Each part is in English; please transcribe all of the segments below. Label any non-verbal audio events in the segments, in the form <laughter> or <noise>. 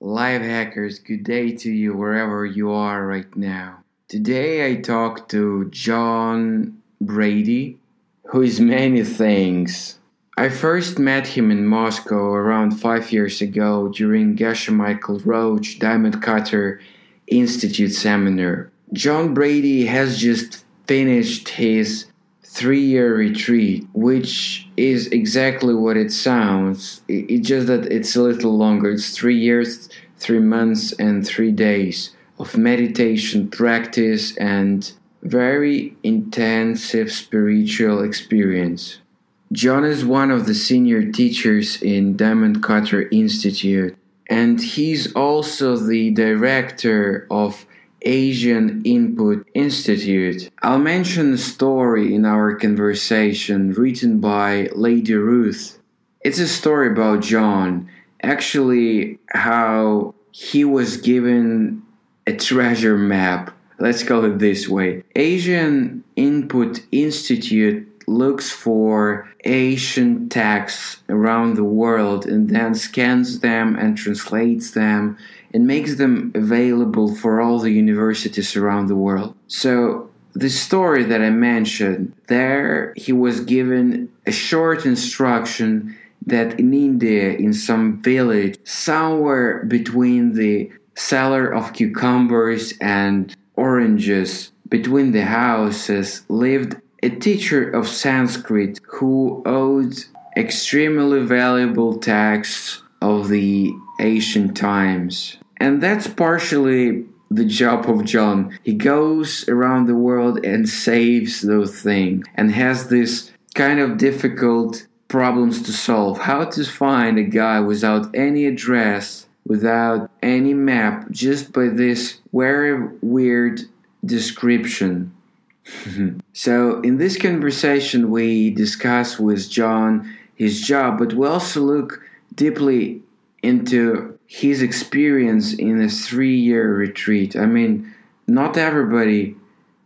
life hackers, good day to you wherever you are right now. Today I talk to John Brady, who is many things. I first met him in Moscow around five years ago during Geshe Michael Roach Diamond Cutter Institute seminar. John Brady has just finished his three year retreat, which is exactly what it sounds. It's just that it's a little longer. It's three years, three months, and three days of meditation practice and very intensive spiritual experience. John is one of the senior teachers in Diamond Cutter Institute, and he's also the director of Asian Input Institute. I'll mention a story in our conversation written by Lady Ruth. It's a story about John, actually, how he was given a treasure map. Let's call it this way. Asian Input Institute looks for Asian texts around the world and then scans them and translates them and makes them available for all the universities around the world. So, the story that I mentioned, there he was given a short instruction that in India, in some village, somewhere between the seller of cucumbers and oranges, between the houses, lived a teacher of Sanskrit who owed extremely valuable texts of the ancient times. And that's partially the job of John. He goes around the world and saves those things and has this kind of difficult problems to solve. How to find a guy without any address, without any map, just by this very weird description. <laughs> so, in this conversation, we discuss with John his job, but we also look deeply into his experience in a three year retreat. I mean, not everybody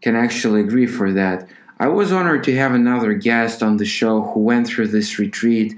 can actually agree for that. I was honored to have another guest on the show who went through this retreat,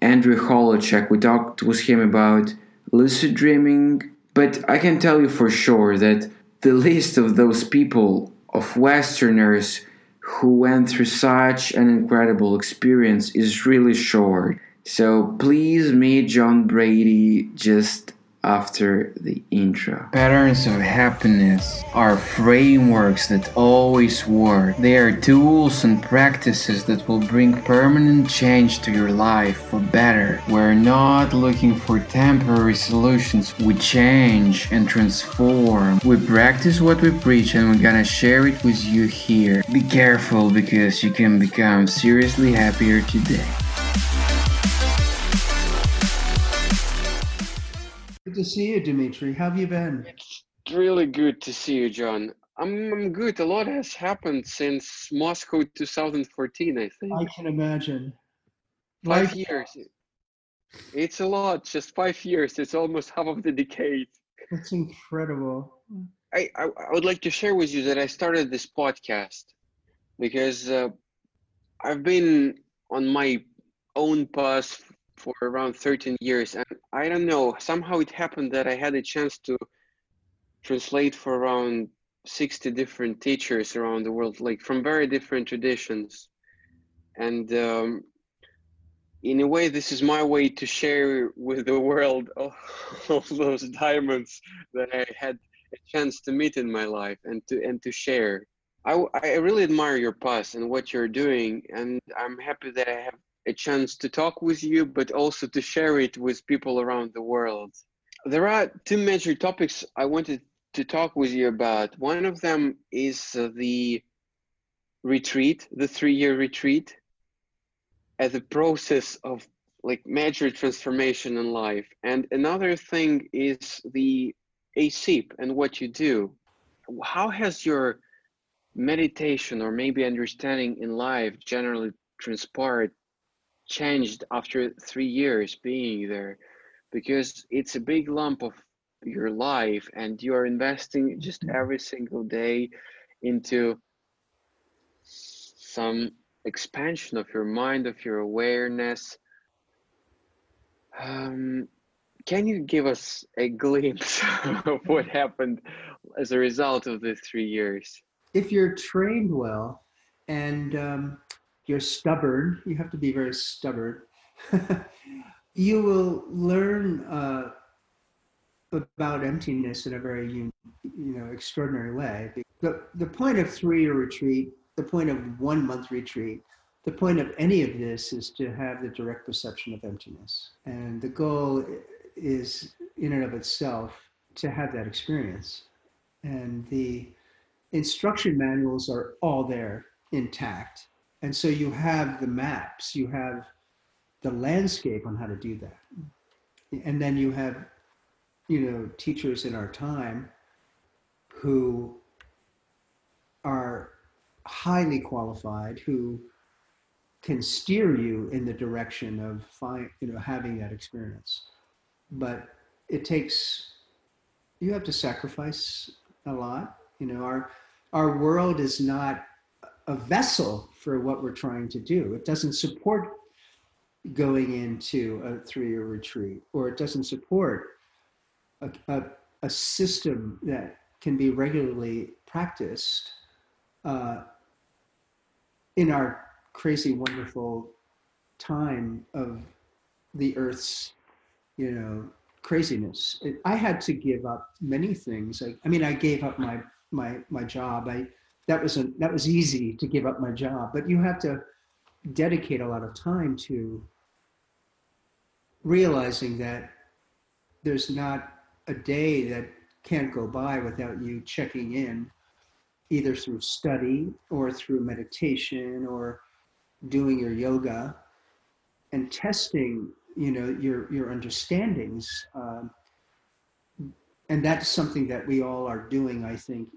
Andrew Holecek. We talked with him about lucid dreaming, but I can tell you for sure that the list of those people, of Westerners who went through such an incredible experience, is really short. So please meet John Brady just after the intro. Patterns of happiness are frameworks that always work. They are tools and practices that will bring permanent change to your life for better. We're not looking for temporary solutions. We change and transform. We practice what we preach and we're gonna share it with you here. Be careful because you can become seriously happier today. To see you, Dimitri. How have you been? It's really good to see you, John. I'm, I'm good. A lot has happened since Moscow 2014, I think. I can imagine. Five years. It's a lot. Just five years. It's almost half of the decade. That's incredible. I, I, I would like to share with you that I started this podcast because uh, I've been on my own path for around 13 years i don't know. Somehow it happened that i had a chance to translate for around 60 different teachers around the world like from very different traditions. And um, in a way this is my way to share with the world all, <laughs> all those diamonds that i had a chance to meet in my life and to and to share. I, I really admire your past and what you're doing and i'm happy that i have a chance to talk with you, but also to share it with people around the world. There are two major topics I wanted to talk with you about. One of them is uh, the retreat, the three year retreat, as a process of like major transformation in life. And another thing is the ACIP and what you do. How has your meditation or maybe understanding in life generally transpired changed after three years being there because it's a big lump of your life and you are investing just mm-hmm. every single day into some expansion of your mind of your awareness um, can you give us a <laughs> glimpse of what happened as a result of the three years? If you're trained well and um, you're stubborn, you have to be very stubborn. <laughs> you will learn uh, about emptiness in a very you know extraordinary way. The the point of three year retreat, the point of one month retreat, the point of any of this is to have the direct perception of emptiness, and the goal is in and of itself to have that experience. And the instruction manuals are all there intact. And so you have the maps, you have the landscape on how to do that. And then you have, you know, teachers in our time who are highly qualified, who can steer you in the direction of find, you know, having that experience but it takes you have to sacrifice a lot you know our our world is not a vessel for what we're trying to do it doesn't support going into a three-year retreat or it doesn't support a, a, a system that can be regularly practiced uh, in our crazy wonderful time of the earth's you know, craziness. It, I had to give up many things. I, I mean, I gave up my my my job. I that was a, that was easy to give up my job, but you have to dedicate a lot of time to realizing that there's not a day that can't go by without you checking in either through study or through meditation or doing your yoga and testing you know your your understandings. Um, and that's something that we all are doing i think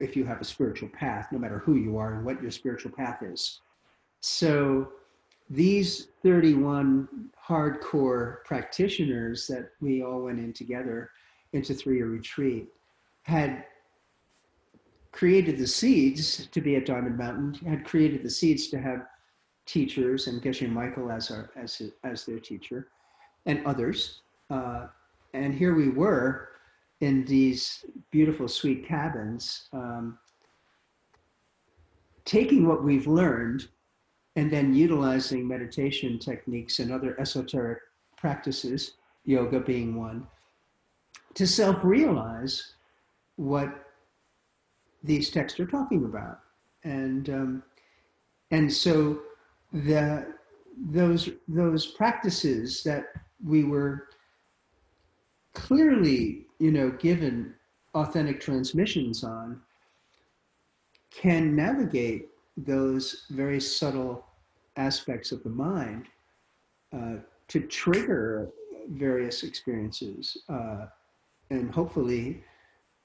if you have a spiritual path no matter who you are and what your spiritual path is so these 31 hardcore practitioners that we all went in together into three-year retreat had created the seeds to be at diamond mountain had created the seeds to have teachers and Geshe Michael as our as as their teacher, and others. Uh, and here we were in these beautiful, sweet cabins, um, taking what we've learned and then utilizing meditation techniques and other esoteric practices, yoga being one, to self realize what these texts are talking about. And, um, and so the those those practices that we were clearly you know given authentic transmissions on can navigate those very subtle aspects of the mind uh, to trigger various experiences uh, and hopefully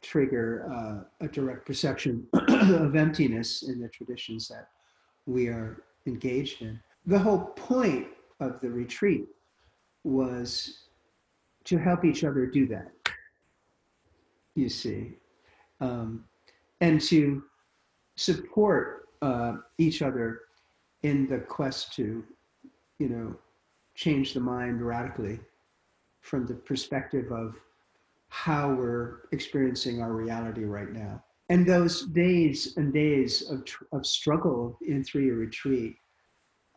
trigger uh, a direct perception <clears throat> of emptiness in the traditions that we are engaged in. The whole point of the retreat was to help each other do that, you see, um, and to support uh, each other in the quest to, you know, change the mind radically from the perspective of how we're experiencing our reality right now. And those days and days of, of struggle in three year retreat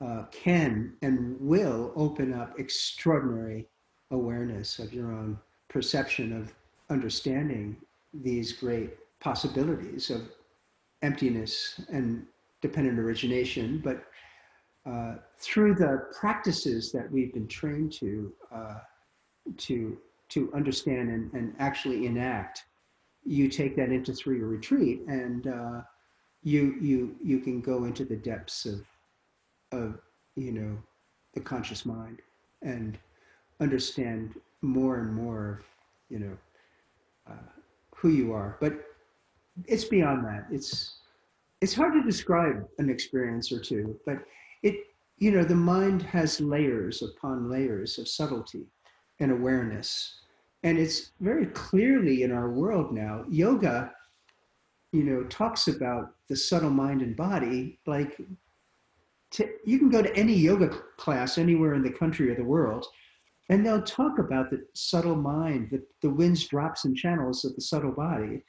uh, can and will open up extraordinary awareness of your own perception of understanding these great possibilities of emptiness and dependent origination, but uh, through the practices that we've been trained to uh, to to understand and, and actually enact you take that into three-year retreat and uh, you you you can go into the depths of of you know the conscious mind. And understand more and more of you know uh, who you are. But it's beyond that. It's it's hard to describe an experience or two but it you know the mind has layers upon layers of subtlety and awareness. And it's very clearly in our world now yoga you know talks about the subtle mind and body like to, you can go to any yoga class anywhere in the country or the world and they'll talk about the subtle mind, the, the winds, drops, and channels of the subtle body.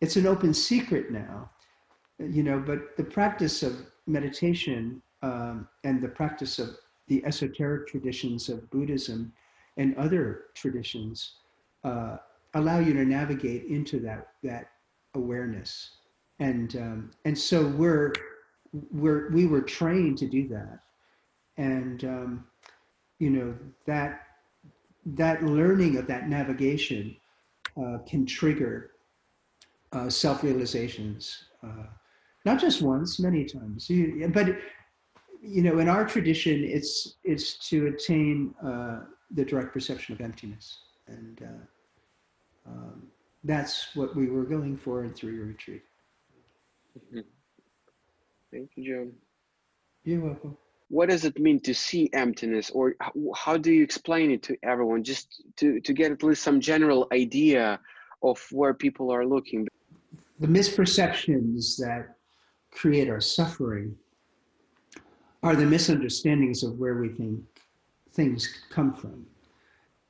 It's an open secret now, you know, but the practice of meditation um, and the practice of the esoteric traditions of Buddhism and other traditions uh, allow you to navigate into that, that awareness. And, um, and so we're, we're, we were trained to do that. And, um, you know, that, that learning of that navigation uh, can trigger uh, self-realizations, uh, not just once, many times. But you know, in our tradition, it's it's to attain uh, the direct perception of emptiness, and uh, um, that's what we were going for in three-year retreat. Mm-hmm. Thank you, John. You're welcome. What does it mean to see emptiness, or how, do you explain it to everyone, just to to get at least some general idea of where people are looking? The misperceptions that create our suffering are the misunderstandings of where we think things come from.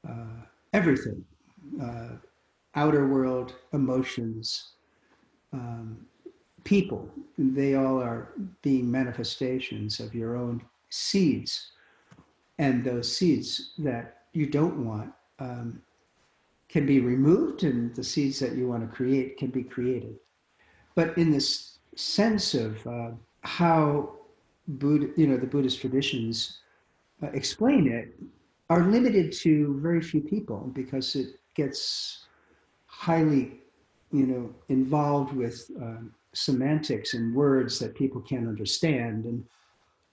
Uh, everything, uh, outer world, emotions, um, people, they all are being manifestations of your own seeds. And those seeds that you don't want um, can be removed, and the seeds that you want to create can be created. But in this sense of uh, how Buddha, you know, the Buddhist traditions uh, explain it are limited to very few people because it gets highly, you know, involved with um, semantics and words that people can't understand. And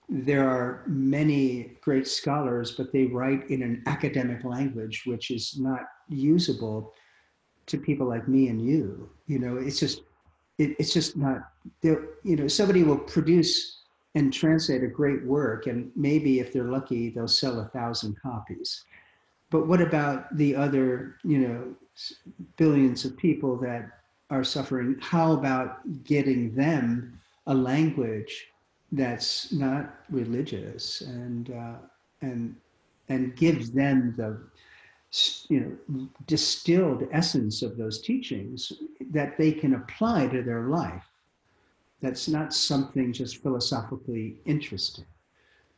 there are many great scholars, but they write in an academic language which is not usable to people like me and you. You know, it's just, it, it's just not. You know, somebody will produce and translate a great work, and maybe if they're lucky, they'll sell a thousand copies. But what about the other, you know, billions of people that are suffering? How about getting them a language that's not religious and uh, and and gives them the you know distilled essence of those teachings that they can apply to their life that's not something just philosophically interesting.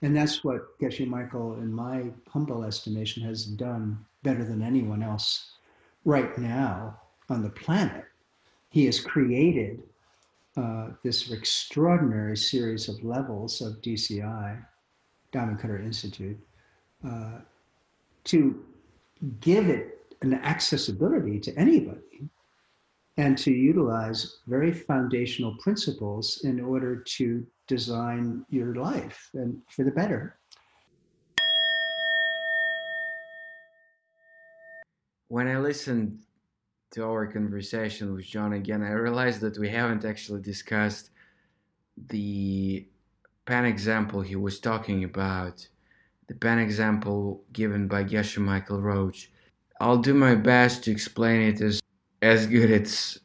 And that's what Geshe Michael, in my humble estimation, has done better than anyone else right now on the planet. He has created uh, this extraordinary series of levels of DCI, Diamond Cutter Institute, uh, to give it an accessibility to anybody and to utilize very foundational principles in order to design your life and for the better. When I listened to our conversation with John again, I realized that we haven't actually discussed the pen example he was talking about, the pen example given by Geshe Michael Roach. I'll do my best to explain it as as good as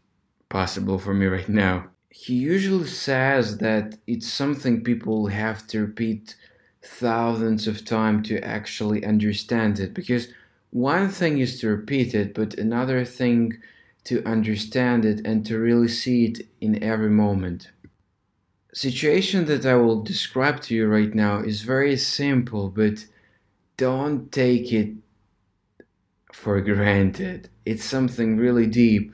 possible for me right now. He usually says that it's something people have to repeat thousands of times to actually understand it because one thing is to repeat it, but another thing to understand it and to really see it in every moment. Situation that I will describe to you right now is very simple, but don't take it for granted. It's something really deep.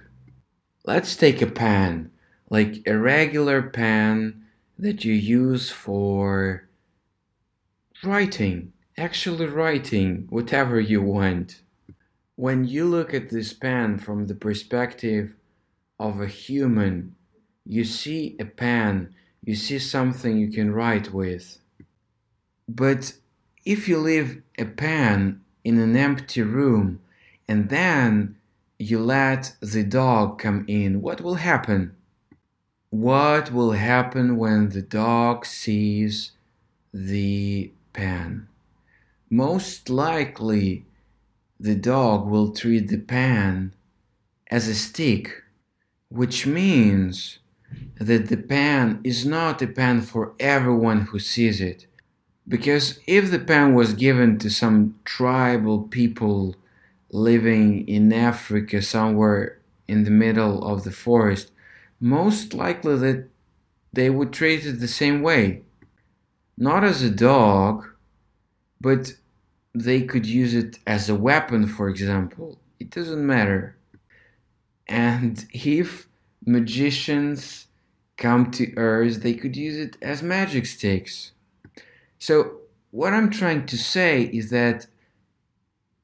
Let's take a pen, like a regular pen that you use for writing, actually writing whatever you want. When you look at this pen from the perspective of a human, you see a pen, you see something you can write with. But if you leave a pen in an empty room and then you let the dog come in, what will happen? What will happen when the dog sees the pen? Most likely, the dog will treat the pan as a stick, which means that the pan is not a pan for everyone who sees it. Because if the pan was given to some tribal people living in Africa, somewhere in the middle of the forest, most likely that they would treat it the same way. Not as a dog, but they could use it as a weapon, for example. It doesn't matter. And if magicians come to Earth, they could use it as magic sticks. So, what I'm trying to say is that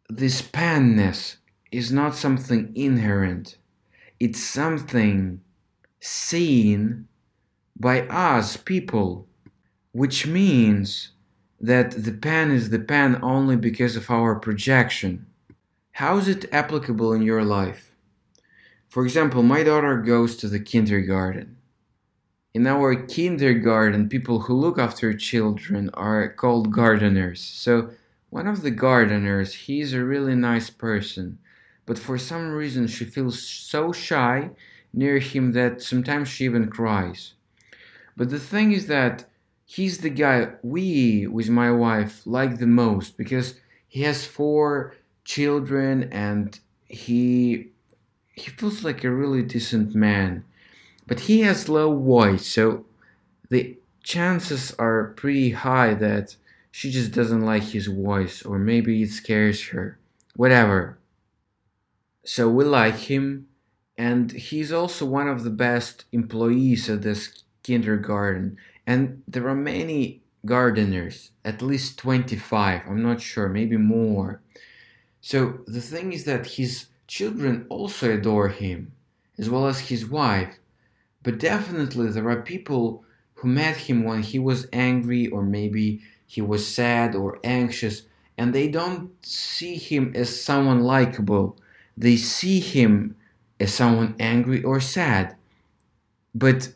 this panness is not something inherent, it's something seen by us people, which means that the pen is the pen only because of our projection. How is it applicable in your life? For example, my daughter goes to the kindergarten. In our kindergarten, people who look after children are called gardeners. So, one of the gardeners, he's a really nice person, but for some reason she feels so shy near him that sometimes she even cries. But the thing is that he's the guy we, with my wife, like the most because he has four children and he he feels like a really decent man. But he has low voice, so the chances are pretty high that she just doesn't like his voice or maybe it scares her. Whatever. So we like him and he's also one of the best employees at this kindergarten and there are many gardeners, at least 25, I'm not sure, maybe more. So the thing is that his children also adore him, as well as his wife. But definitely there are people who met him when he was angry or maybe he was sad or anxious, and they don't see him as someone likable. They see him as someone angry or sad. But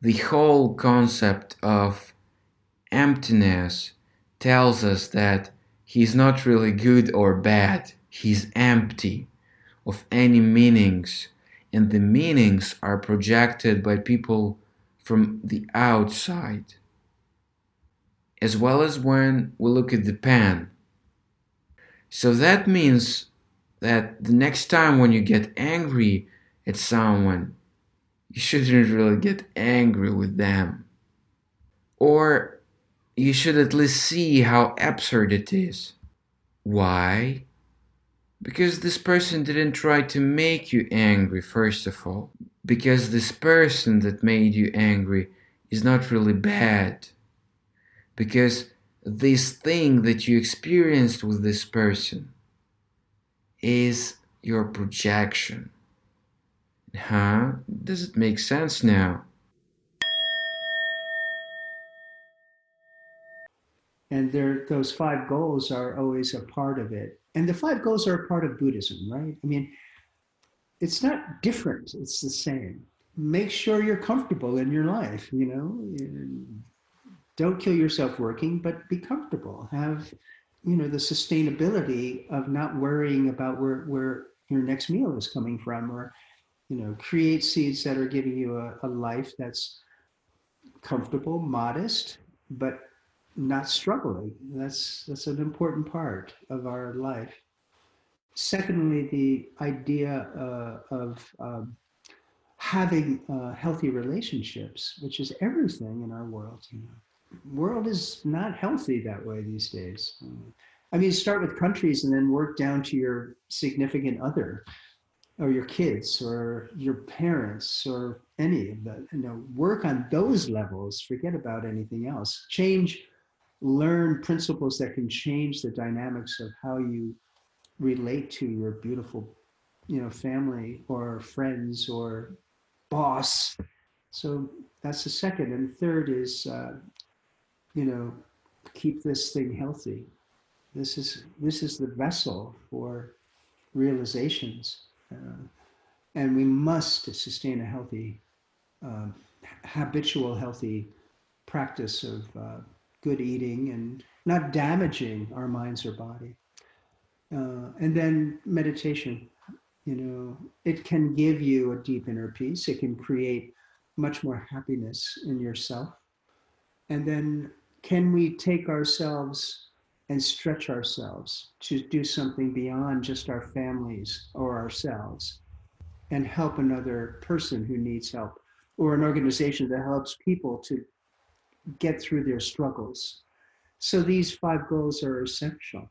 the whole concept of emptiness tells us that he's not really good or bad, he's empty of any meanings, and the meanings are projected by people from the outside. As well as when we look at the pen. So that means that the next time when you get angry at someone, you shouldn't really get angry with them. Or you should at least see how absurd it is. Why? Because this person didn't try to make you angry, first of all. Because this person that made you angry is not really bad. Because this thing that you experienced with this person is your projection. Huh? Does it make sense now? And there, those five goals are always a part of it. And the five goals are a part of Buddhism, right? I mean, it's not different, it's the same. Make sure you're comfortable in your life, you know. Don't kill yourself working, but be comfortable. Have, you know, the sustainability of not worrying about where, where your next meal is coming from or you know, create seeds that are giving you a, a life that's comfortable, modest, but not struggling. That's that's an important part of our life. Secondly, the idea uh, of um, having uh, healthy relationships, which is everything in our world. You know, world is not healthy that way these days. I mean, start with countries and then work down to your significant other or your kids or your parents or any of that you know work on those levels forget about anything else. Change learn principles that can change the dynamics of how you relate to your beautiful you know family or friends or boss. So that's the second. And third is uh, you know keep this thing healthy. This is this is the vessel for realizations uh, and we must sustain a healthy, uh, habitual, healthy practice of uh, good eating and not damaging our minds or body. Uh, and then meditation, you know, it can give you a deep inner peace. It can create much more happiness in yourself. And then can we take ourselves and stretch ourselves to do something beyond just our families or ourselves and help another person who needs help or an organization that helps people to get through their struggles. So these five goals are essential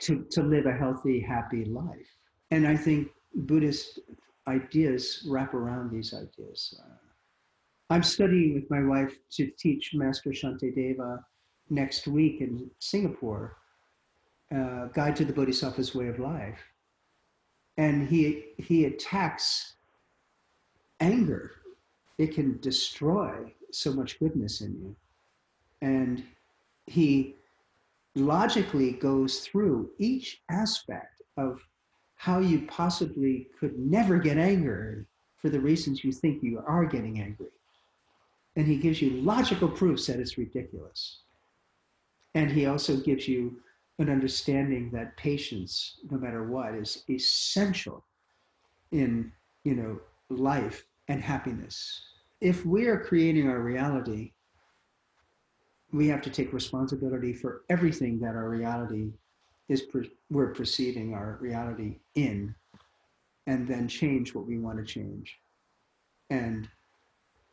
to, to live a healthy, happy life. And I think Buddhist ideas wrap around these ideas. Uh, I'm studying with my wife to teach Master Shantideva next week in Singapore, uh, Guide to the Bodhisattva's Way of Life. And he, he attacks anger. It can destroy so much goodness in you. And he logically goes through each aspect of how you possibly could never get angry for the reasons you think you are getting angry. And he gives you logical proofs that it's ridiculous. And he also gives you an understanding that patience, no matter what, is essential in you know life and happiness. If we are creating our reality, we have to take responsibility for everything that our reality is per- we're perceiving our reality in and then change what we want to change and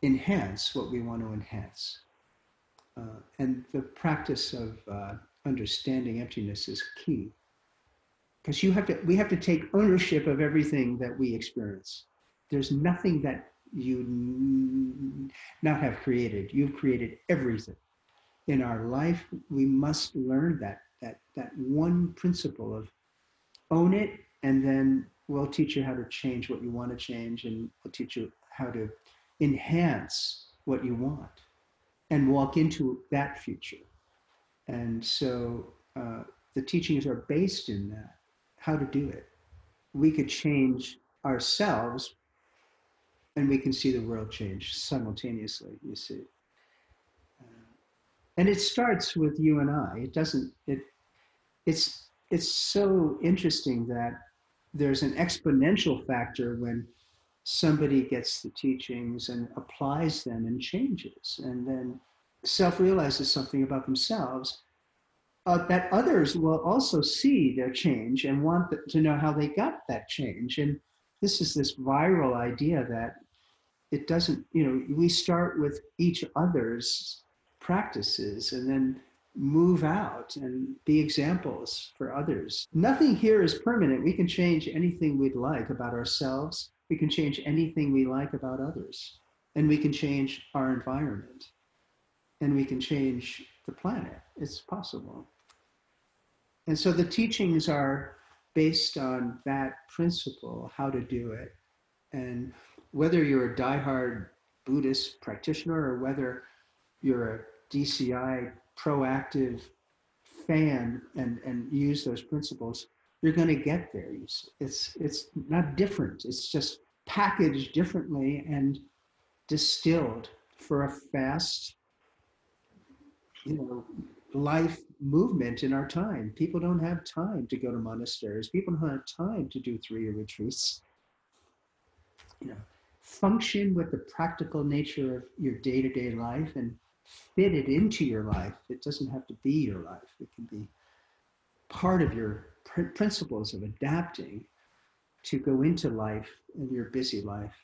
enhance what we want to enhance uh, and the practice of uh, understanding emptiness is key. Because you have to we have to take ownership of everything that we experience. There's nothing that you n- not have created. You've created everything. In our life we must learn that that that one principle of own it and then we'll teach you how to change what you want to change and we'll teach you how to enhance what you want and walk into that future. And so uh, the teachings are based in that how to do it. We could change ourselves and we can see the world change simultaneously you see. Uh, and it starts with you and i. It doesn't it it's it's so interesting that there's an exponential factor when somebody gets the teachings and applies them and changes and then self realizes something about themselves uh, that others will also see their change and want to know how they got that change and this is this viral idea that it doesn't you know we start with each other's practices and then move out and be examples for others. Nothing here is permanent. We can change anything we'd like about ourselves. We can change anything we like about others. And we can change our environment. And we can change the planet. It's possible. And so the teachings are based on that principle, how to do it. And whether you're a diehard Buddhist practitioner or whether you're a DCI proactive fan and, and use those principles, you're going to get there. It's, it's not different. It's just packaged differently and distilled for a fast, you know, life movement in our time. People don't have time to go to monasteries. People don't have time to do three-year retreats. You know, function with the practical nature of your day-to-day life and fit it into your life. It doesn't have to be your life. It can be part of your pr- principles of adapting to go into life in your busy life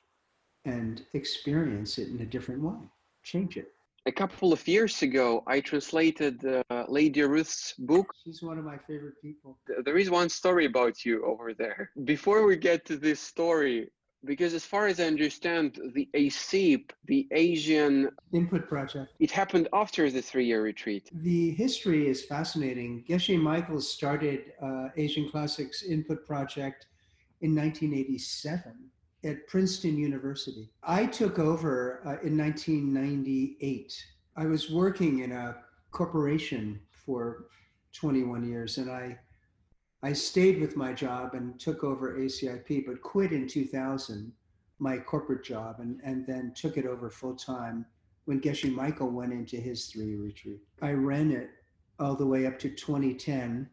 and experience it in a different way, change it. A couple of years ago, I translated uh, Lady Ruth's book. She's one of my favorite people. There is one story about you over there. Before we get to this story, because as far as I understand, the ACIP, the Asian Input Project, it happened after the three-year retreat. The history is fascinating. Geshe Michaels started uh, Asian Classics Input Project in 1987 at Princeton University. I took over uh, in 1998. I was working in a corporation for 21 years, and I I stayed with my job and took over ACIP, but quit in 2000, my corporate job, and, and then took it over full time when Geshe Michael went into his three retreat. I ran it all the way up to 2010,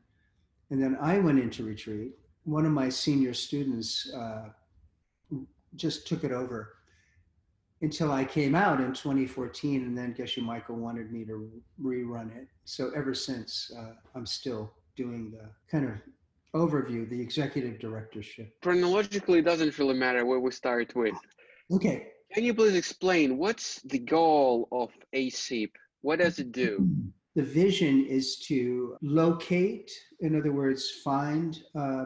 and then I went into retreat. One of my senior students uh, just took it over. until I came out in 2014, and then Geshe Michael wanted me to rerun it. So ever since, uh, I'm still doing the kind of overview, the executive directorship. Chronologically, it doesn't really matter where we start with. Okay. Can you please explain what's the goal of ACIP? What does it do? The vision is to locate, in other words, find uh,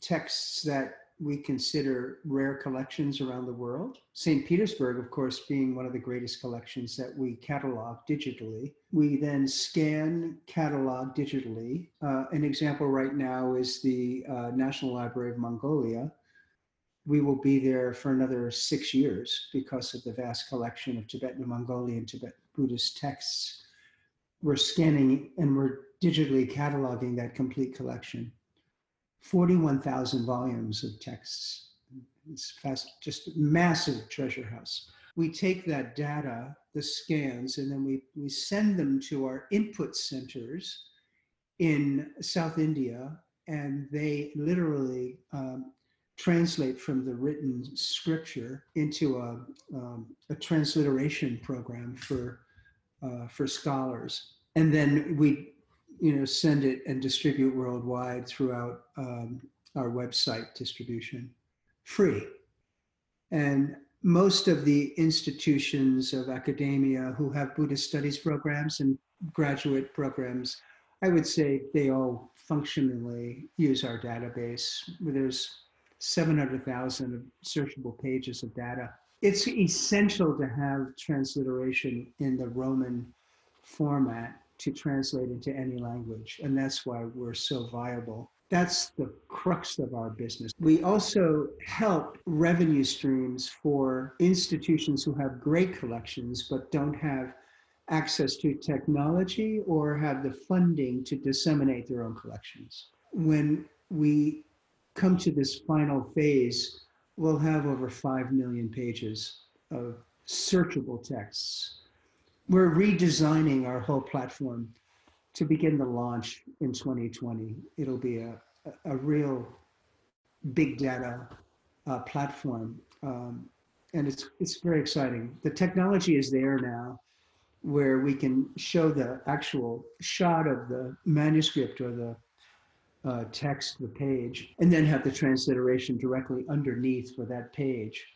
texts that we consider rare collections around the world. St. Petersburg, of course, being one of the greatest collections that we catalog digitally. We then scan, catalog digitally. Uh, an example right now is the uh, National Library of Mongolia. We will be there for another six years because of the vast collection of Tibetan and Mongolian Tibet Buddhist texts. We're scanning and we're digitally cataloging that complete collection. 41,000 volumes of texts. It's fast, just massive treasure house. We take that data, the scans, and then we, we send them to our input centers in South India, and they literally um, translate from the written scripture into a, um, a transliteration program for, uh, for scholars. And then we you know, send it and distribute worldwide throughout um, our website distribution, free. And most of the institutions of academia who have Buddhist studies programs and graduate programs, I would say they all functionally use our database. There's 700,000 searchable pages of data. It's essential to have transliteration in the Roman format to translate into any language. And that's why we're so viable. That's the crux of our business. We also help revenue streams for institutions who have great collections but don't have access to technology or have the funding to disseminate their own collections. When we come to this final phase, we'll have over 5 million pages of searchable texts we're redesigning our whole platform to begin the launch in 2020. It'll be a, a, real big data uh, platform. Um, and it's, it's very exciting. The technology is there now where we can show the actual shot of the manuscript or the uh, text, the page, and then have the transliteration directly underneath for that page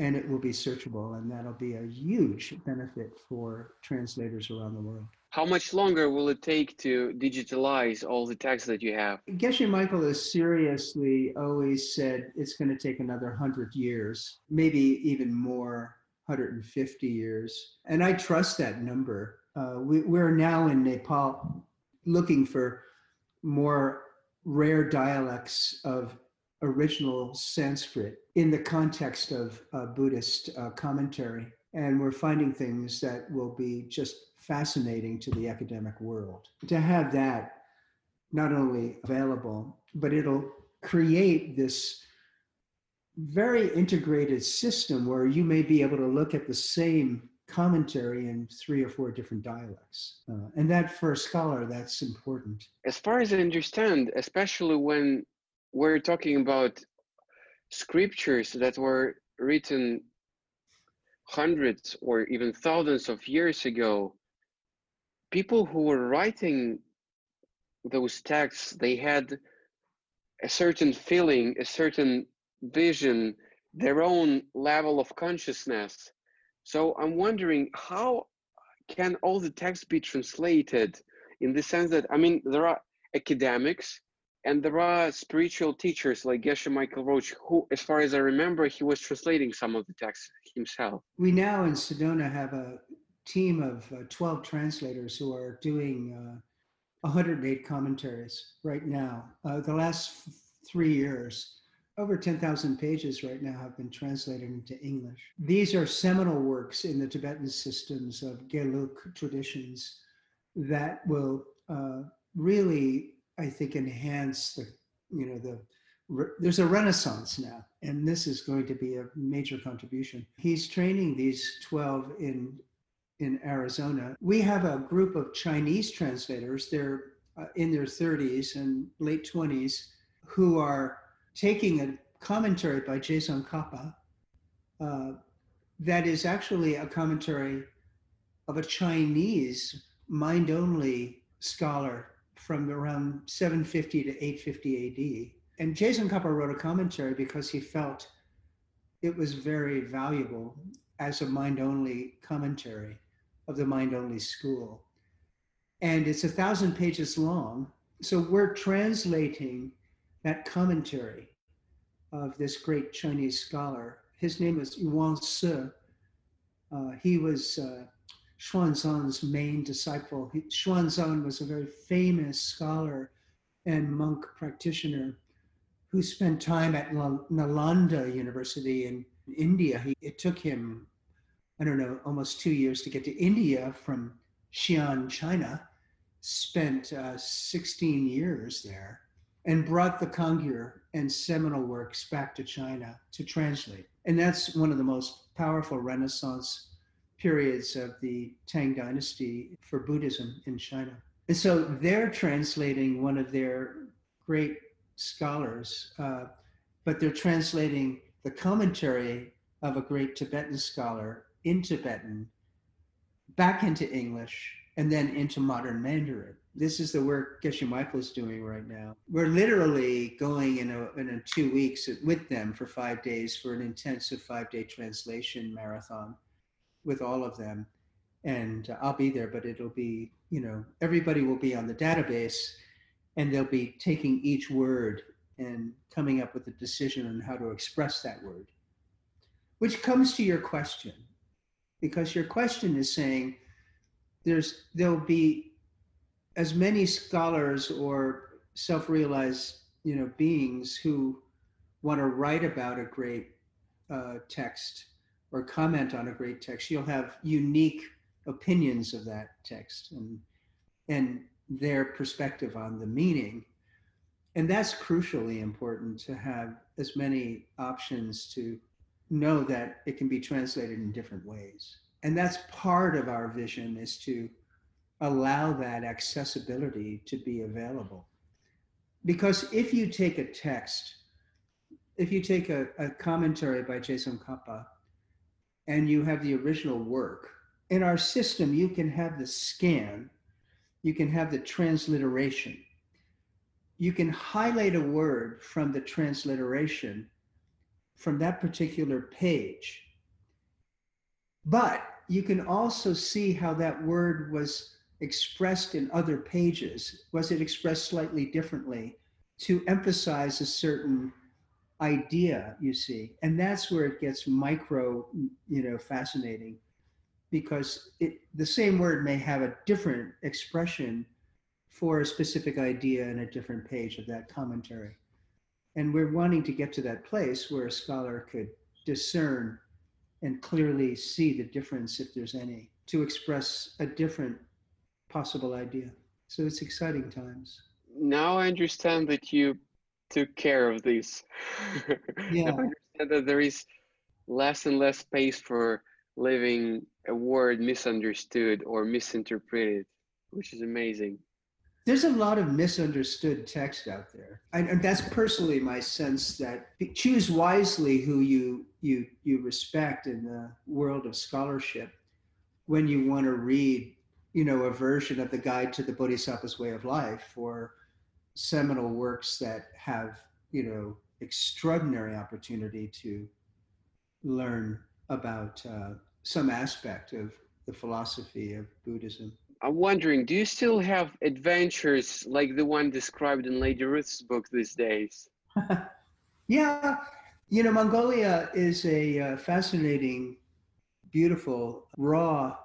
and it will be searchable and that'll be a huge benefit for translators around the world. How much longer will it take to digitalize all the text that you have? Geshe michael has seriously always said it's going to take another 100 years maybe even more 150 years. And i trust that number. Uh, we, we're now in nepal looking for more rare dialects of original Sanskrit in the context of uh, Buddhist uh, commentary. And we're finding things that will be just fascinating to the academic world. To have that not only available, but it'll create this very integrated system where you may be able to look at the same commentary in three or four different dialects. Uh, and that for a scholar, that's important. As far as I understand, especially when we're talking about scriptures that were written hundreds or even thousands of years ago. People who were writing those texts they had a certain feeling a certain vision their own level of consciousness. So i'm wondering how can all the text be translated in the sense that i mean there are academics and there are spiritual teachers like Geshe Michael Roach, who, as far as I remember, he was translating some of the texts himself. We now in Sedona have a team of uh, 12 translators who are doing uh, 108 commentaries right now. Uh, the last f- three years, over 10,000 pages right now have been translated into English. These are seminal works in the Tibetan systems of Gelug traditions that will uh, really I think, enhance the, you know, the, there's a renaissance now, and this is going to be a major contribution. He's training these 12 in in Arizona. We have a group of Chinese translators. They're uh, in their 30s and late 20s who are taking a commentary by Je Tsongkhapa, uh, that is actually a commentary of a Chinese mind only scholar from around 750 to 850 AD. And Je Tsongkhapa wrote a commentary because he felt it was very valuable as a mind only commentary of the mind only school. And it's a thousand pages long. So we're translating that commentary of this great Chinese scholar. His name is Yuan Si. Uh, he was uh, Xuanzang's main disciple. He, Xuanzang was a very famous scholar and monk practitioner who spent time at Nalanda University in India. He, it took him, I don't know, almost two years to get to India from Xi'an, China, spent uh, 16 years there, and brought the Kangyur and seminal works back to China to translate. And that's one of the most powerful Renaissance periods of the Tang Dynasty for Buddhism in China. And so they're translating one of their great scholars, uh, but they're translating the commentary of a great Tibetan scholar in Tibetan back into English and then into modern Mandarin. This is the work Geshe Michael is doing right now. We're literally going in a, in a two weeks with them for five days for an intensive five day translation marathon with all of them. And I'll be there, but it'll be, you know, everybody will be on the database and they'll be taking each word and coming up with a decision on how to express that word. Which comes to your question, because your question is saying there's there'll be as many scholars or self-realized you know beings who want to write about a great uh, text or comment on a great text you'll have unique opinions of that text and and their perspective on the meaning. And that's crucially important to have as many options to know that it can be translated in different ways. And that's part of our vision is to allow that accessibility to be available. Because if you take a text, if you take a, a commentary by Je Tsongkhapa and you have the original work, in our system, you can have the scan you can have the transliteration. You can highlight a word from the transliteration from that particular page. But you can also see how that word was expressed in other pages. Was it expressed slightly differently to emphasize a certain idea, you see? And that's where it gets micro, you know, fascinating because it, the same word may have a different expression for a specific idea in a different page of that commentary. And we're wanting to get to that place where a scholar could discern and clearly see the difference, if there's any, to express a different possible idea. So it's exciting times. Now I understand that you took care of this. <laughs> Yeah. I understand that there is less and less space for living a word misunderstood or misinterpreted, which is amazing. There's a lot of misunderstood text out there, and, that's personally my sense that choose wisely who you you you respect in the world of scholarship when you want to read, you know, a version of the Guide to the Bodhisattva's Way of Life or seminal works that have you know extraordinary opportunity to learn about uh, some aspect of the philosophy of Buddhism. I'm wondering, do you still have adventures like the one described in Lady Ruth's book these days? <laughs> yeah, you know, Mongolia is a uh, fascinating, beautiful, raw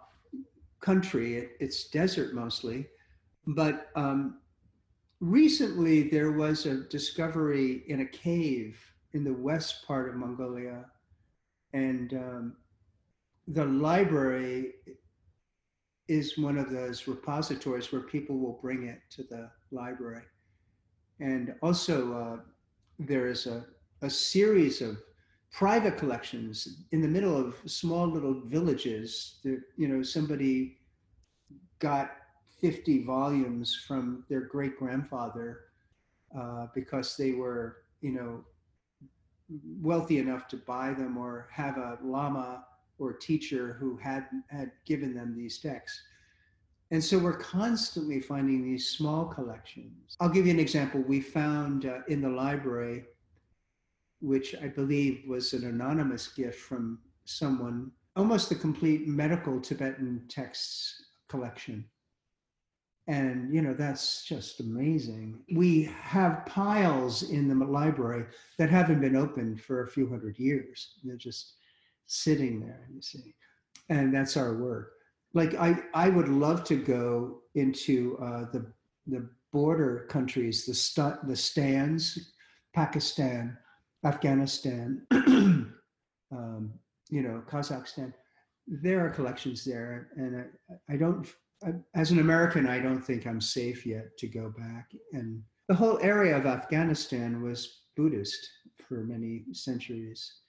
country. It, it's desert mostly, but um, recently there was a discovery in a cave in the west part of Mongolia, and um, the library is one of those repositories where people will bring it to the library. And also, uh, there is a, a series of private collections in the middle of small little villages. that, you know, somebody got 50 volumes from their great grandfather uh, because they were, you know, wealthy enough to buy them or have a lama or teacher who had had given them these texts. And so we're constantly finding these small collections. I'll give you an example. We found uh, in the library, which I believe was an anonymous gift from someone, almost the complete medical Tibetan texts collection. And, you know, that's just amazing. We have piles in the library that haven't been opened for a few hundred years. They're just sitting there, you see. And that's our work. Like, I, I would love to go into uh, the, the border countries, the, st- the stands, Pakistan, Afghanistan, <clears throat> um, you know, Kazakhstan. There are collections there, and I, I don't as an American, I don't think I'm safe yet to go back. And the whole area of Afghanistan was Buddhist for many centuries.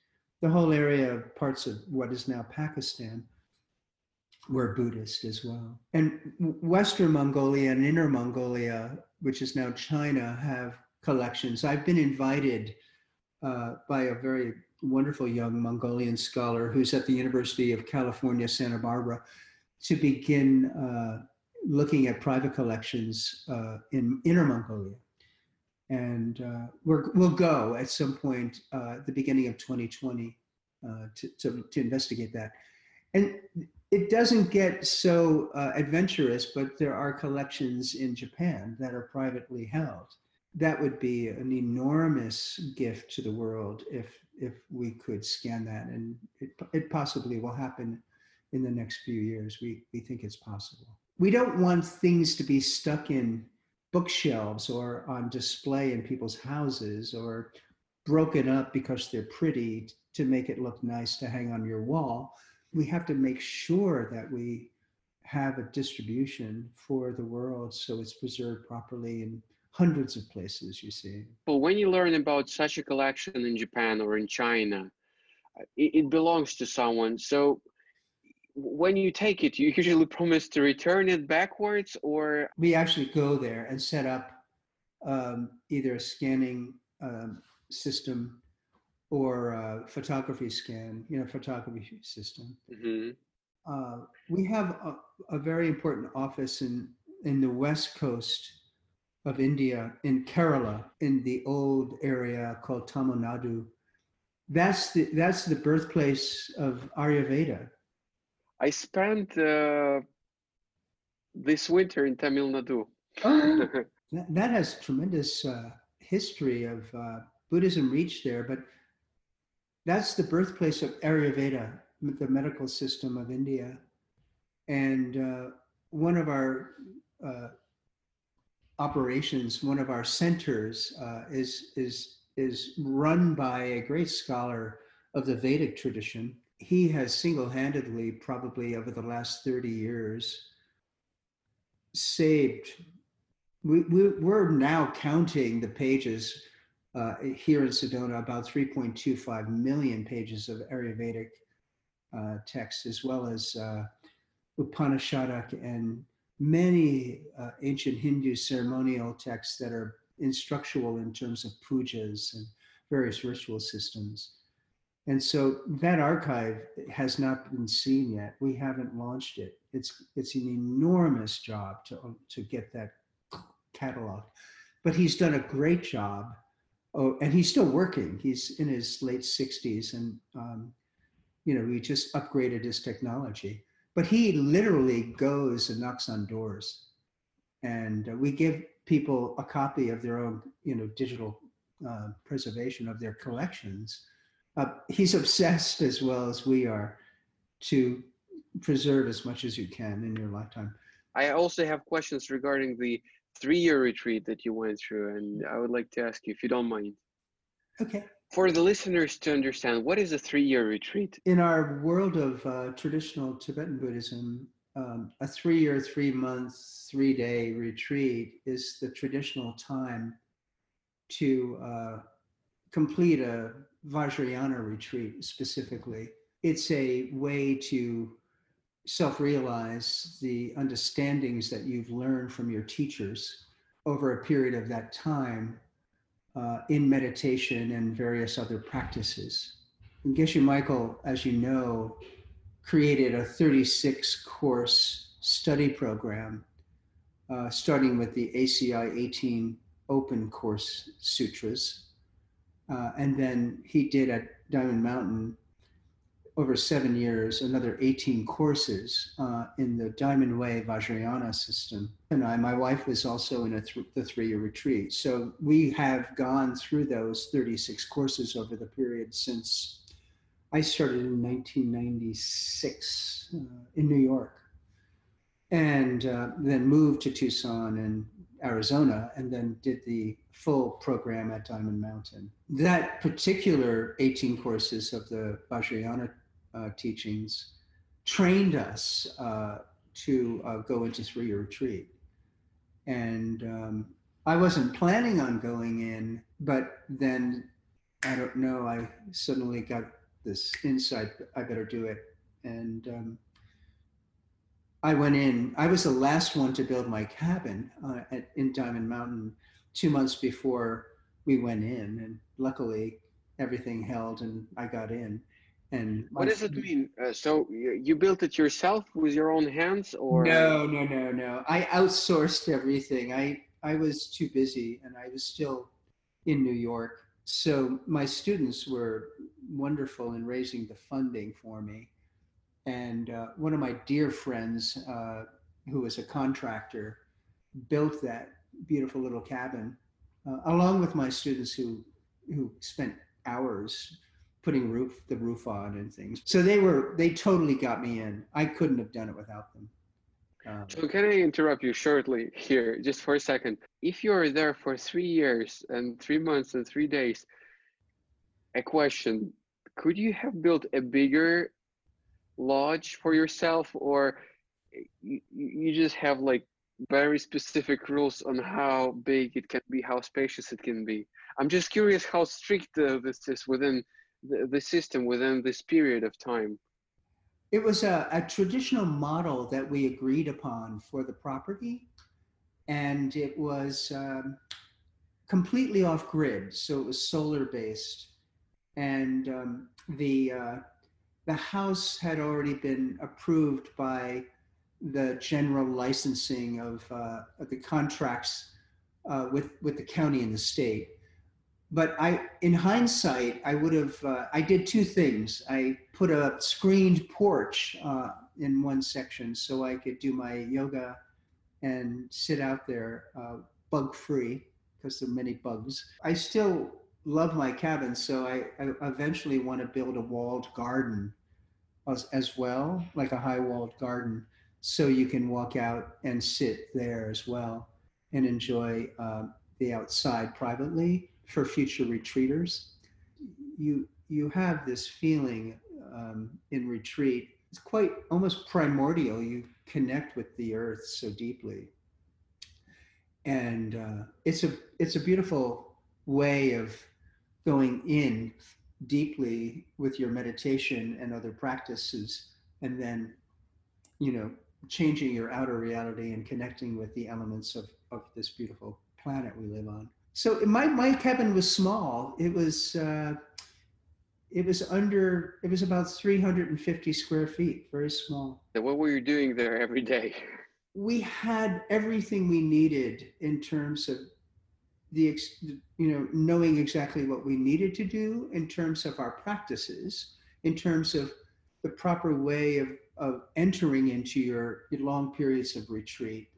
The whole area of parts of what is now Pakistan were Buddhist as well. And Western Mongolia and Inner Mongolia, which is now China, have collections. I've been invited uh, by a very wonderful young Mongolian scholar who's at the University of California, Santa Barbara to begin uh, looking at private collections uh, in Inner Mongolia. And uh, we will go at some point uh, at the beginning of 2020 uh, to, to, to, investigate that. And it doesn't get so uh, adventurous, but there are collections in Japan that are privately held. That would be an enormous gift to the world if if we could scan that, and it, it possibly will happen in the next few years. We, we think it's possible. We don't want things to be stuck in bookshelves or on display in people's houses or broken up because they're pretty to make it look nice to hang on your wall. We have to make sure that we have a distribution for the world so it's preserved properly in hundreds of places, you see. Well, when you learn about such a collection in Japan or in China, it, it belongs to someone. So when you take it, you usually promise to return it backwards, or we actually go there and set up um, either a scanning um, system or a photography scan, you know, photography system. Mm-hmm. Uh, we have a, a, very important office in in the west coast of India, in Kerala, in the old area called Tamil Nadu. That's the that's the birthplace of Ayurveda I spent uh, this winter in Tamil Nadu. <gasps> <laughs> oh, that has tremendous uh, history of uh, Buddhism reach there, but that's the birthplace of Ayurveda, the medical system of India. And uh, one of our uh, operations, one of our centers, uh, is is is run by a great scholar of the Vedic tradition he has single-handedly probably over the last 30 years saved we, we, we're now counting the pages uh, here in sedona about 3.25 million pages of ayurvedic uh, texts as well as uh, and many uh, ancient hindu ceremonial texts that are instructional in terms of pujas and various ritual systems and so that archive has not been seen yet. We haven't launched it. It's it's an enormous job to to get that catalog, but he's done a great job. Oh, and he's still working. He's in his late sixties, and um, you know we just upgraded his technology. But he literally goes and knocks on doors, and uh, we give people a copy of their own you know digital uh, preservation of their collections uh, he's obsessed as well as we are to preserve as much as you can in your lifetime. I also have questions regarding the three-year retreat that you went through, and I would like to ask you if you don't mind. Okay. For the listeners to understand, what is a three-year retreat? In our world of uh, traditional Tibetan Buddhism, um, a three-year, three-month, three-day retreat is the traditional time to uh, complete a Vajrayana retreat specifically. It's a way to self realize the understandings that you've learned from your teachers over a period of that time uh, in meditation and various other practices. And Geshe Michael, as you know, created a 36 course study program, uh, starting with the ACI 18 open course sutras. Uh, and then he did at Diamond Mountain over seven years, another 18 courses uh, in the Diamond Way Vajrayana system. And I, my wife was also in th- the three year retreat. So we have gone through those 36 courses over the period since I started in 1996 uh, in New York and uh, then moved to Tucson and Arizona and then did the full program at Diamond Mountain. That particular 18 courses of the Vajrayana uh, teachings trained us uh, to uh, go into three year retreat. And um, I wasn't planning on going in, but then I don't know, I suddenly got this insight I better do it. And um, I went in, I was the last one to build my cabin uh, at, in Diamond Mountain two months before we went in. And luckily, everything held and I got in. And what does it mean? Uh, so you built it yourself with your own hands, or no, no, no, no. I outsourced everything. I I was too busy, and I was still in New York. So my students were wonderful in raising the funding for me, and uh, one of my dear friends, uh, who was a contractor, built that beautiful little cabin, uh, along with my students who who spent hours putting roof the roof on and things. So they were they totally got me in. I couldn't have done it without them. Um, so can I interrupt you shortly here, just for a second? If you are there for three years and three months and three days, a question: Could you have built a bigger lodge for yourself, or you, just have like very specific rules on how big it can be, how spacious it can be? I'm just curious how strict uh, this is within the, the system within this period of time? It was a, a traditional model that we agreed upon for the property, and it was um, completely off grid. So it was solar based, and um, the uh, the house had already been approved by the general licensing of, uh, of the contracts uh, with with the county and the state but I, in hindsight, I would have. Uh, I did two things. I put a screened porch uh, in one section so I could do my yoga and sit out there uh, bug free because there are many bugs. I still love my cabin, so I, I eventually want to build a walled garden as, as well, like a high walled garden, so you can walk out and sit there as well and enjoy uh, the outside privately for future retreaters. You you have this feeling um, in retreat. It's quite almost primordial. You connect with the earth so deeply, and uh, it's a it's a beautiful way of going in deeply with your meditation and other practices, and then you know changing your outer reality and connecting with the elements of, of this beautiful planet we live on. So my my cabin was small. It was uh, it was under it was about 350 square feet, very small. So what were you doing there every day? We had everything we needed in terms of the you know knowing exactly what we needed to do in terms of our practices, in terms of the proper way of of entering into your long periods of retreat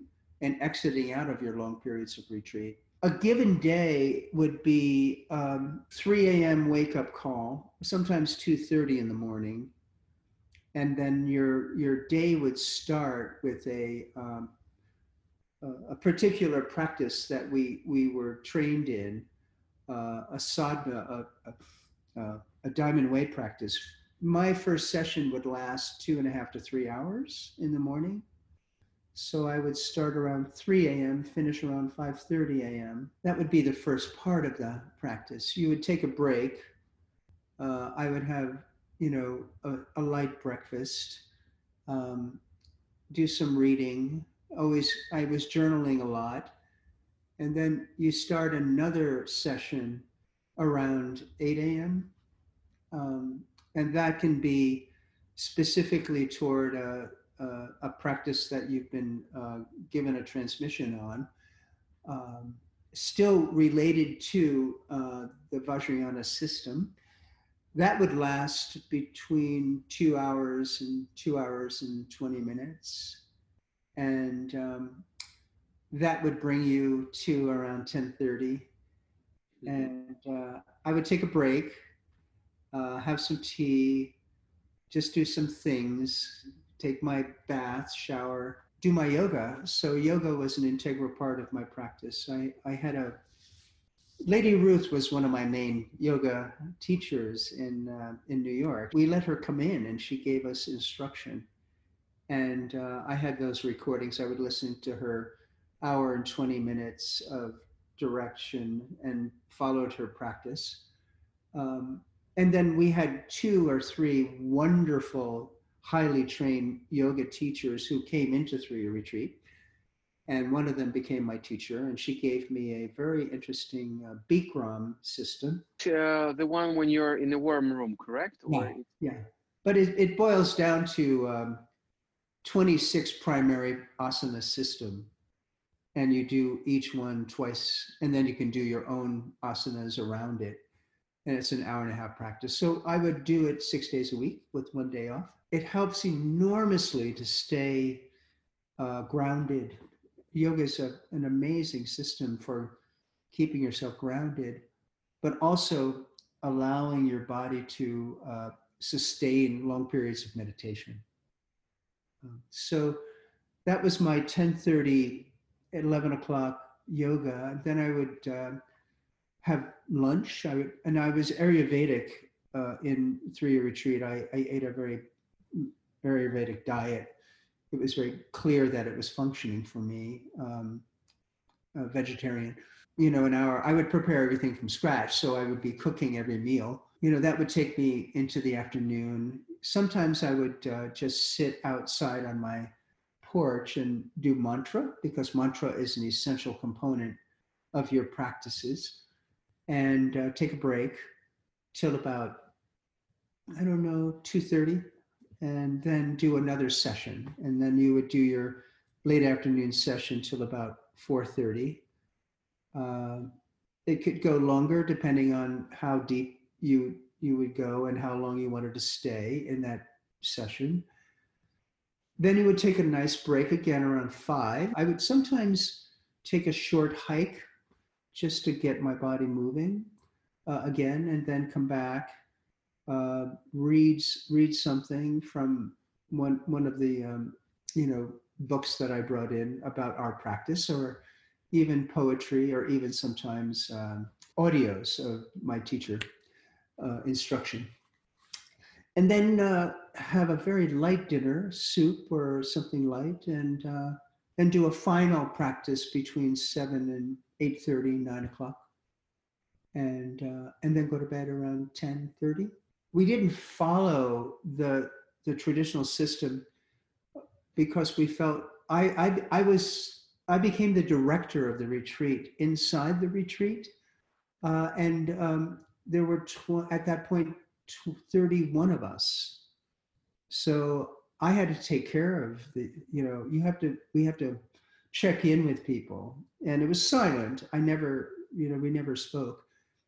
and exiting out of your long periods of retreat a given day would be um, 3 a.m. wake up call, sometimes 2:30 in the morning, and then your your day would start with a um, a particular practice that we we were trained in, uh, a sadhana, a, a, a diamond way practice. My first session would last two and a half to three hours in the morning so I would start around 3 a.m., finish around 5:30 a.m. That would be the first part of the practice. You would take a break. Uh, I would have, you know, a, a light breakfast, um, do some reading. Always, I was journaling a lot, and then you start another session around 8 a.m. Um, and that can be specifically toward a, a, a practice that you've been uh, given a transmission on, um, still related to uh, the Vajrayana system. That would last between two hours and two hours and 20 minutes. And um, that would bring you to around 1030. And uh, I would take a break, uh, have some tea, just do some things, take my bath, shower, do my yoga. So yoga was an integral part of my practice. I, I had a Lady Ruth was one of my main yoga teachers in uh, in New York. We let her come in and she gave us instruction, and uh, I had those recordings. I would listen to her hour and twenty minutes of direction and followed her practice. Um, and then we had two or three wonderful, highly trained yoga teachers who came into Three Retreat. And one of them became my teacher, and she gave me a very interesting uh, Bikram system. Uh, the one when you're in the warm room, correct? Yeah, yeah. But it, it boils down to um, 26 primary asana system. And you do each one twice, and then you can do your own asanas around it and it's an hour and a half practice. So I would do it six days a week with one day off. It helps enormously to stay uh, grounded. Yoga is a, an amazing system for keeping yourself grounded, but also allowing your body to uh, sustain long periods of meditation. Um, so that was my 10:30, 11 o'clock yoga. Then I would. Uh, have lunch. I would, and I was Ayurvedic uh, in three-year retreat. I, I ate a very Ayurvedic diet. It was very clear that it was functioning for me. Um, vegetarian, you know, an hour. I would prepare everything from scratch, so I would be cooking every meal. You know, that would take me into the afternoon. Sometimes I would uh, just sit outside on my porch and do mantra because mantra is an essential component of your practices and uh, take a break till about I don't know 2:30, and then do another session, and then you would do your late afternoon session till about 4:30. Uh, it could go longer depending on how deep you you would go and how long you wanted to stay in that session. Then you would take a nice break again around five. I would sometimes take a short hike just to get my body moving uh, again, and then come back, uh, read read something from one one of the um, you know books that I brought in about our practice, or even poetry, or even sometimes um, audios of my teacher uh, instruction. And then uh, have a very light dinner, soup or something light, and uh, and do a final practice between seven and 8.30, 9 o'clock, and, uh, and then go to bed around 10.30. We didn't follow the, the traditional system because we felt, I, I, I was, I became the director of the retreat inside the retreat. Uh, and um, there were, tw- at that point, 31 of us. So I had to take care of the, you know, you have to, we have to check in with people. And it was silent. I never, you know, we never spoke.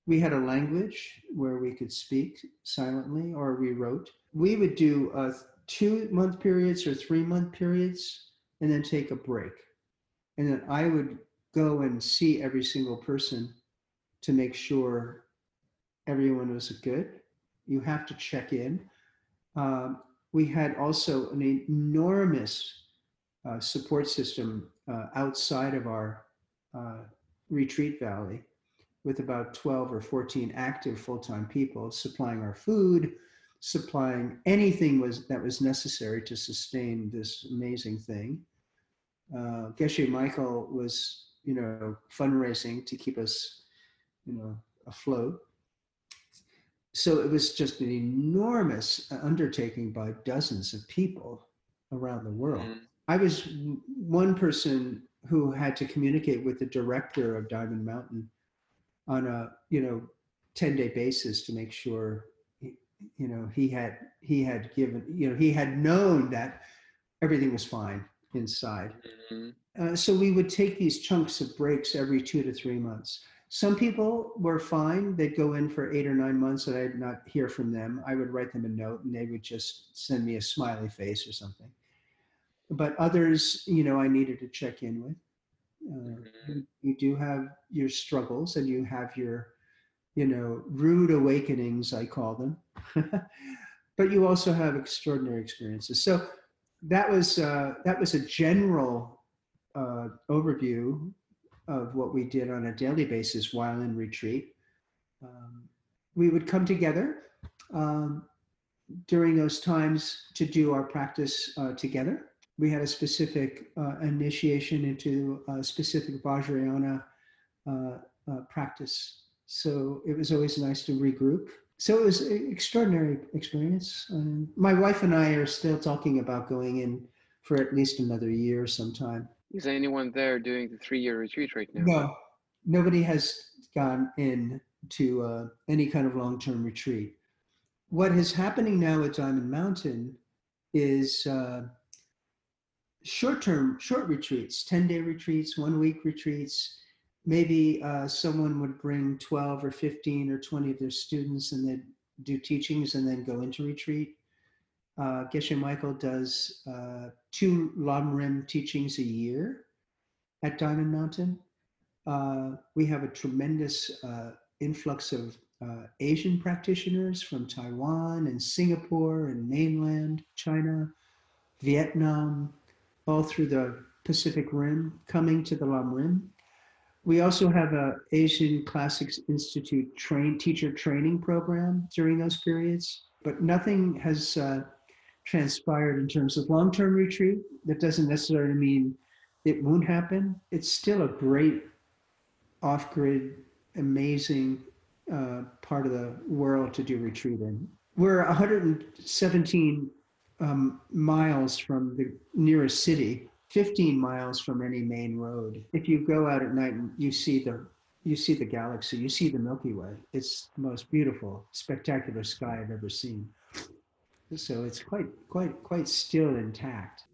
We had a language where we could speak silently or we wrote. We would do two month periods or three month periods and then take a break. And then I would go and see every single person to make sure everyone was good. You have to check in. Um, we had also an enormous uh, support system uh, outside of our uh, retreat valley with about 12 or 14 active full-time people supplying our food supplying anything was that was necessary to sustain this amazing thing uh, geshe michael was you know fundraising to keep us you know afloat so it was just an enormous undertaking by dozens of people around the world mm-hmm. I was one person who had to communicate with the director of Diamond Mountain on a you know 10 day basis to make sure you know, he had he had given, you know, he had known that everything was fine inside. Mhm. Uh, so we would take these chunks of breaks every two to three months. Some people were fine. They'd go in for eight or nine months and I'd not hear from them. I would write them a note and they would just send me a smiley face or something. But others, you know, I needed to check in with. Uh, you- you do have your struggles and you have your, you know, rude awakenings, I call them. <laughs> but you also have extraordinary experiences. So that was uh, that was a general uh, overview of what we did on a daily basis while in retreat. Um, we would come together um, during those times to do our practice uh, together. We had a specific uh, initiation into a specific Vajrayana uh, uh, practice. So it was always nice to regroup. So it was an extraordinary experience. Um, my wife and I are still talking about going in for at least another year sometime. Is anyone there doing the three-year retreat right now? No, nobody has gone in to uh, any kind of long-term retreat. What is happening now at Diamond Mountain is uh, short-term, short retreats, ten-day retreats, one-week retreats. Maybe uh, someone would bring twelve or fifteen or twenty of their students, and they'd do teachings and then go into retreat. Uh, Geshe Michael does uh, two Lam teachings a year at Diamond Mountain. Uh, we have a tremendous uh, influx of uh, Asian practitioners from Taiwan and Singapore and mainland China, Vietnam, all through the Pacific Rim, coming to the Lam Rim. We also have a Asian Classics Institute train teacher training program during those periods, but nothing has uh, transpired in terms of long-term retreat. That doesn't necessarily mean it won't happen. It's still a great off-grid, amazing uh, part of the world to do retreat in. We're 117 um, miles from the nearest city, 15 miles from any main road. If you go out at night and you see the you see the galaxy, you see the Milky Way. It's the most beautiful, spectacular sky I've ever seen. So it's quite quite quite still intact.